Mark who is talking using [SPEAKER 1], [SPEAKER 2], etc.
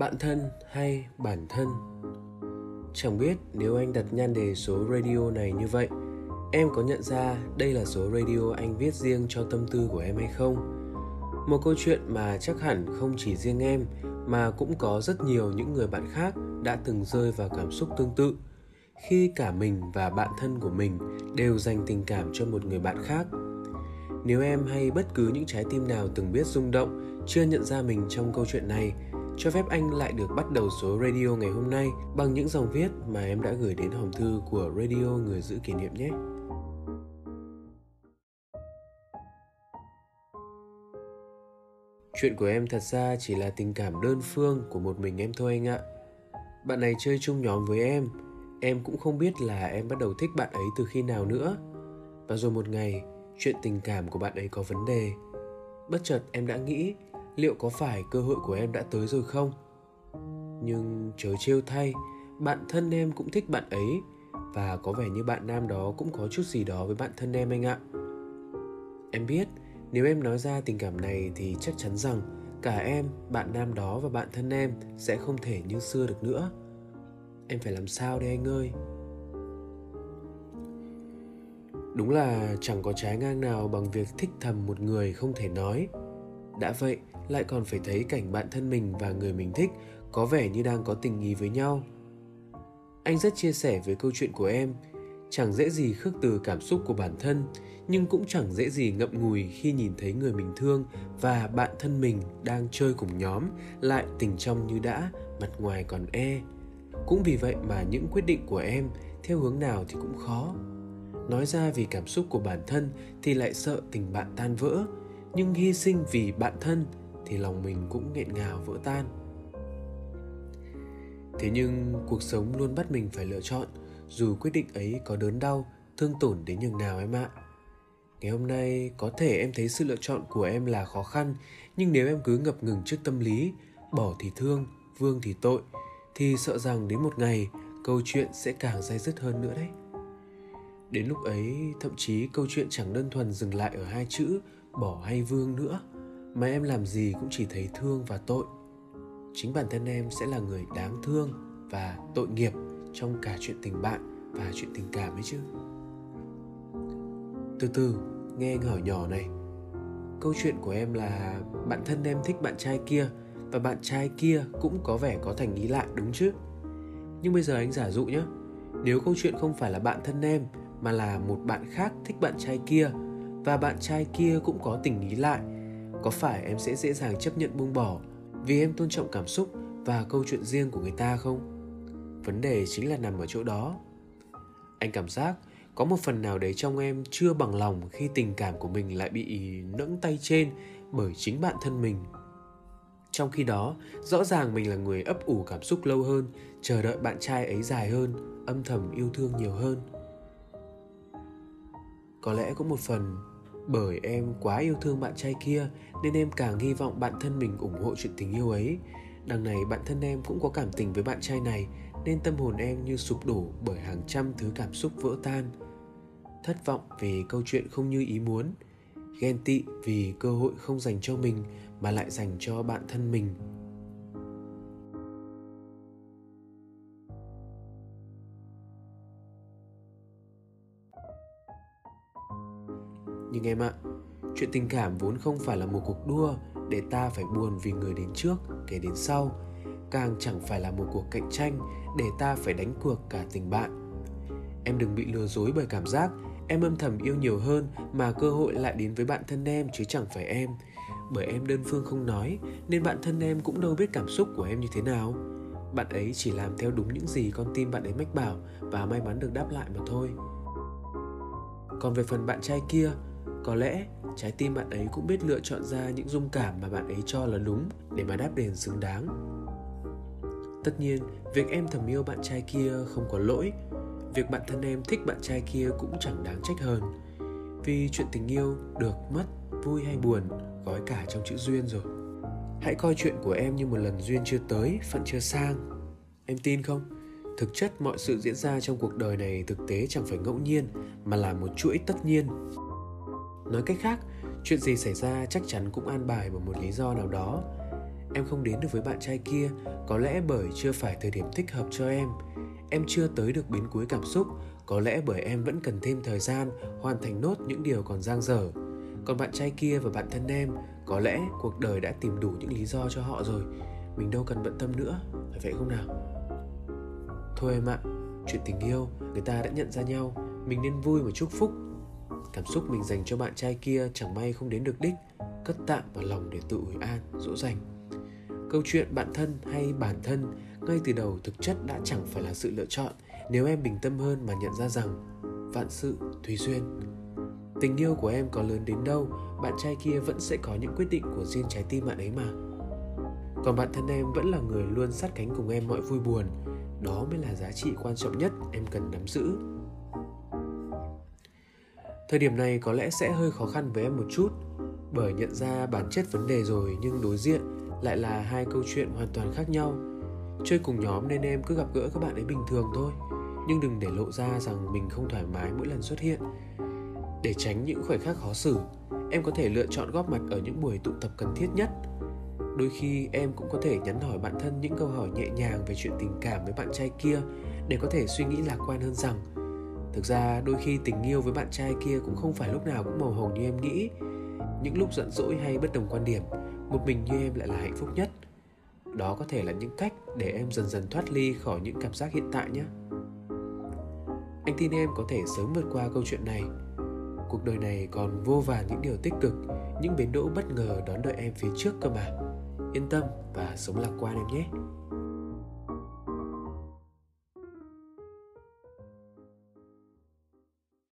[SPEAKER 1] bạn thân hay bản thân? Chẳng biết nếu anh đặt nhan đề số radio này như vậy, em có nhận ra đây là số radio anh viết riêng cho tâm tư của em hay không? Một câu chuyện mà chắc hẳn không chỉ riêng em, mà cũng có rất nhiều những người bạn khác đã từng rơi vào cảm xúc tương tự. Khi cả mình và bạn thân của mình đều dành tình cảm cho một người bạn khác. Nếu em hay bất cứ những trái tim nào từng biết rung động, chưa nhận ra mình trong câu chuyện này cho phép anh lại được bắt đầu số radio ngày hôm nay bằng những dòng viết mà em đã gửi đến hòm thư của radio người giữ kỷ niệm nhé. Chuyện của em thật ra chỉ là tình cảm đơn phương của một mình em thôi anh ạ. Bạn này chơi chung nhóm với em, em cũng không biết là em bắt đầu thích bạn ấy từ khi nào nữa. Và rồi một ngày, chuyện tình cảm của bạn ấy có vấn đề. Bất chợt em đã nghĩ liệu có phải cơ hội của em đã tới rồi không? Nhưng chớ trêu thay, bạn thân em cũng thích bạn ấy. Và có vẻ như bạn nam đó cũng có chút gì đó với bạn thân em anh ạ. Em biết, nếu em nói ra tình cảm này thì chắc chắn rằng cả em, bạn nam đó và bạn thân em sẽ không thể như xưa được nữa. Em phải làm sao đây anh ơi? Đúng là chẳng có trái ngang nào bằng việc thích thầm một người không thể nói đã vậy, lại còn phải thấy cảnh bạn thân mình và người mình thích có vẻ như đang có tình ý với nhau. Anh rất chia sẻ với câu chuyện của em. Chẳng dễ gì khước từ cảm xúc của bản thân, nhưng cũng chẳng dễ gì ngậm ngùi khi nhìn thấy người mình thương và bạn thân mình đang chơi cùng nhóm, lại tình trong như đã, mặt ngoài còn e. Cũng vì vậy mà những quyết định của em, theo hướng nào thì cũng khó. Nói ra vì cảm xúc của bản thân thì lại sợ tình bạn tan vỡ nhưng hy sinh vì bạn thân thì lòng mình cũng nghẹn ngào vỡ tan. Thế nhưng cuộc sống luôn bắt mình phải lựa chọn, dù quyết định ấy có đớn đau, thương tổn đến nhường nào em ạ. Ngày hôm nay có thể em thấy sự lựa chọn của em là khó khăn, nhưng nếu em cứ ngập ngừng trước tâm lý, bỏ thì thương, vương thì tội, thì sợ rằng đến một ngày câu chuyện sẽ càng dai dứt hơn nữa đấy. Đến lúc ấy, thậm chí câu chuyện chẳng đơn thuần dừng lại ở hai chữ bỏ hay vương nữa, mà em làm gì cũng chỉ thấy thương và tội. Chính bản thân em sẽ là người đáng thương và tội nghiệp trong cả chuyện tình bạn và chuyện tình cảm ấy chứ. Từ từ, nghe anh hỏi nhỏ này. Câu chuyện của em là bạn thân em thích bạn trai kia và bạn trai kia cũng có vẻ có thành ý lại, đúng chứ? Nhưng bây giờ anh giả dụ nhé nếu câu chuyện không phải là bạn thân em mà là một bạn khác thích bạn trai kia và bạn trai kia cũng có tình ý lại. Có phải em sẽ dễ dàng chấp nhận buông bỏ vì em tôn trọng cảm xúc và câu chuyện riêng của người ta không? Vấn đề chính là nằm ở chỗ đó. Anh cảm giác có một phần nào đấy trong em chưa bằng lòng khi tình cảm của mình lại bị nẫng tay trên bởi chính bạn thân mình. Trong khi đó, rõ ràng mình là người ấp ủ cảm xúc lâu hơn, chờ đợi bạn trai ấy dài hơn, âm thầm yêu thương nhiều hơn. Có lẽ có một phần bởi em quá yêu thương bạn trai kia, nên em càng hy vọng bạn thân mình ủng hộ chuyện tình yêu ấy. Đằng này bạn thân em cũng có cảm tình với bạn trai này, nên tâm hồn em như sụp đổ bởi hàng trăm thứ cảm xúc vỡ tan. Thất vọng vì câu chuyện không như ý muốn, ghen tị vì cơ hội không dành cho mình mà lại dành cho bạn thân mình. Nhưng em ạ, chuyện tình cảm vốn không phải là một cuộc đua để ta phải buồn vì người đến trước, kẻ đến sau. Càng chẳng phải là một cuộc cạnh tranh để ta phải đánh cuộc cả tình bạn. Em đừng bị lừa dối bởi cảm giác em âm thầm yêu nhiều hơn mà cơ hội lại đến với bạn thân em chứ chẳng phải em. Bởi em đơn phương không nói, nên bạn thân em cũng đâu biết cảm xúc của em như thế nào. Bạn ấy chỉ làm theo đúng những gì con tim bạn ấy mách bảo và may mắn được đáp lại mà thôi. Còn về phần bạn trai kia có lẽ trái tim bạn ấy cũng biết lựa chọn ra những dung cảm mà bạn ấy cho là đúng để mà đáp đền xứng đáng. Tất nhiên, việc em thầm yêu bạn trai kia không có lỗi. Việc bạn thân em thích bạn trai kia cũng chẳng đáng trách hơn. Vì chuyện tình yêu được mất vui hay buồn gói cả trong chữ duyên rồi. Hãy coi chuyện của em như một lần duyên chưa tới, phận chưa sang. Em tin không? Thực chất mọi sự diễn ra trong cuộc đời này thực tế chẳng phải ngẫu nhiên, mà là một chuỗi tất nhiên nói cách khác, chuyện gì xảy ra chắc chắn cũng an bài bởi một lý do nào đó. Em không đến được với bạn trai kia, có lẽ bởi chưa phải thời điểm thích hợp cho em. Em chưa tới được bến cuối cảm xúc, có lẽ bởi em vẫn cần thêm thời gian, hoàn thành nốt những điều còn dang dở. Còn bạn trai kia và bạn thân em, có lẽ cuộc đời đã tìm đủ những lý do cho họ rồi. Mình đâu cần bận tâm nữa, phải vậy không nào? Thôi em ạ, chuyện tình yêu, người ta đã nhận ra nhau. Mình nên vui và chúc phúc cảm xúc mình dành cho bạn trai kia chẳng may không đến được đích. Cất tạm vào lòng để tự ủi an, dỗ dành. Câu chuyện bạn thân hay bản thân, ngay từ đầu thực chất đã chẳng phải là sự lựa chọn. Nếu em bình tâm hơn mà nhận ra rằng, vạn sự tùy duyên. Tình yêu của em có lớn đến đâu, bạn trai kia vẫn sẽ có những quyết định của riêng trái tim bạn ấy mà. Còn bạn thân em vẫn là người luôn sát cánh cùng em mọi vui buồn. Đó mới là giá trị quan trọng nhất em cần nắm giữ thời điểm này có lẽ sẽ hơi khó khăn với em một chút, bởi nhận ra bản chất vấn đề rồi nhưng đối diện lại là hai câu chuyện hoàn toàn khác nhau. Chơi cùng nhóm nên em cứ gặp gỡ các bạn ấy bình thường thôi, nhưng đừng để lộ ra rằng mình không thoải mái mỗi lần xuất hiện. Để tránh những khoảnh khắc khó xử, em có thể lựa chọn góp mặt ở những buổi tụ tập cần thiết nhất. Đôi khi em cũng có thể nhắn hỏi bản thân những câu hỏi nhẹ nhàng về chuyện tình cảm với bạn trai kia để có thể suy nghĩ lạc quan hơn rằng thực ra đôi khi tình yêu với bạn trai kia cũng không phải lúc nào cũng màu hồng như em nghĩ. Những lúc giận dỗi hay bất đồng quan điểm, một mình như em lại là hạnh phúc nhất. Đó có thể là những cách để em dần dần thoát ly khỏi những cảm giác hiện tại nhé. Anh tin em có thể sớm vượt qua câu chuyện này. Cuộc đời này còn vô vàn những điều tích cực, những bến đỗ bất ngờ đón đợi em phía trước cơ mà. Yên tâm và sống lạc quan em nhé.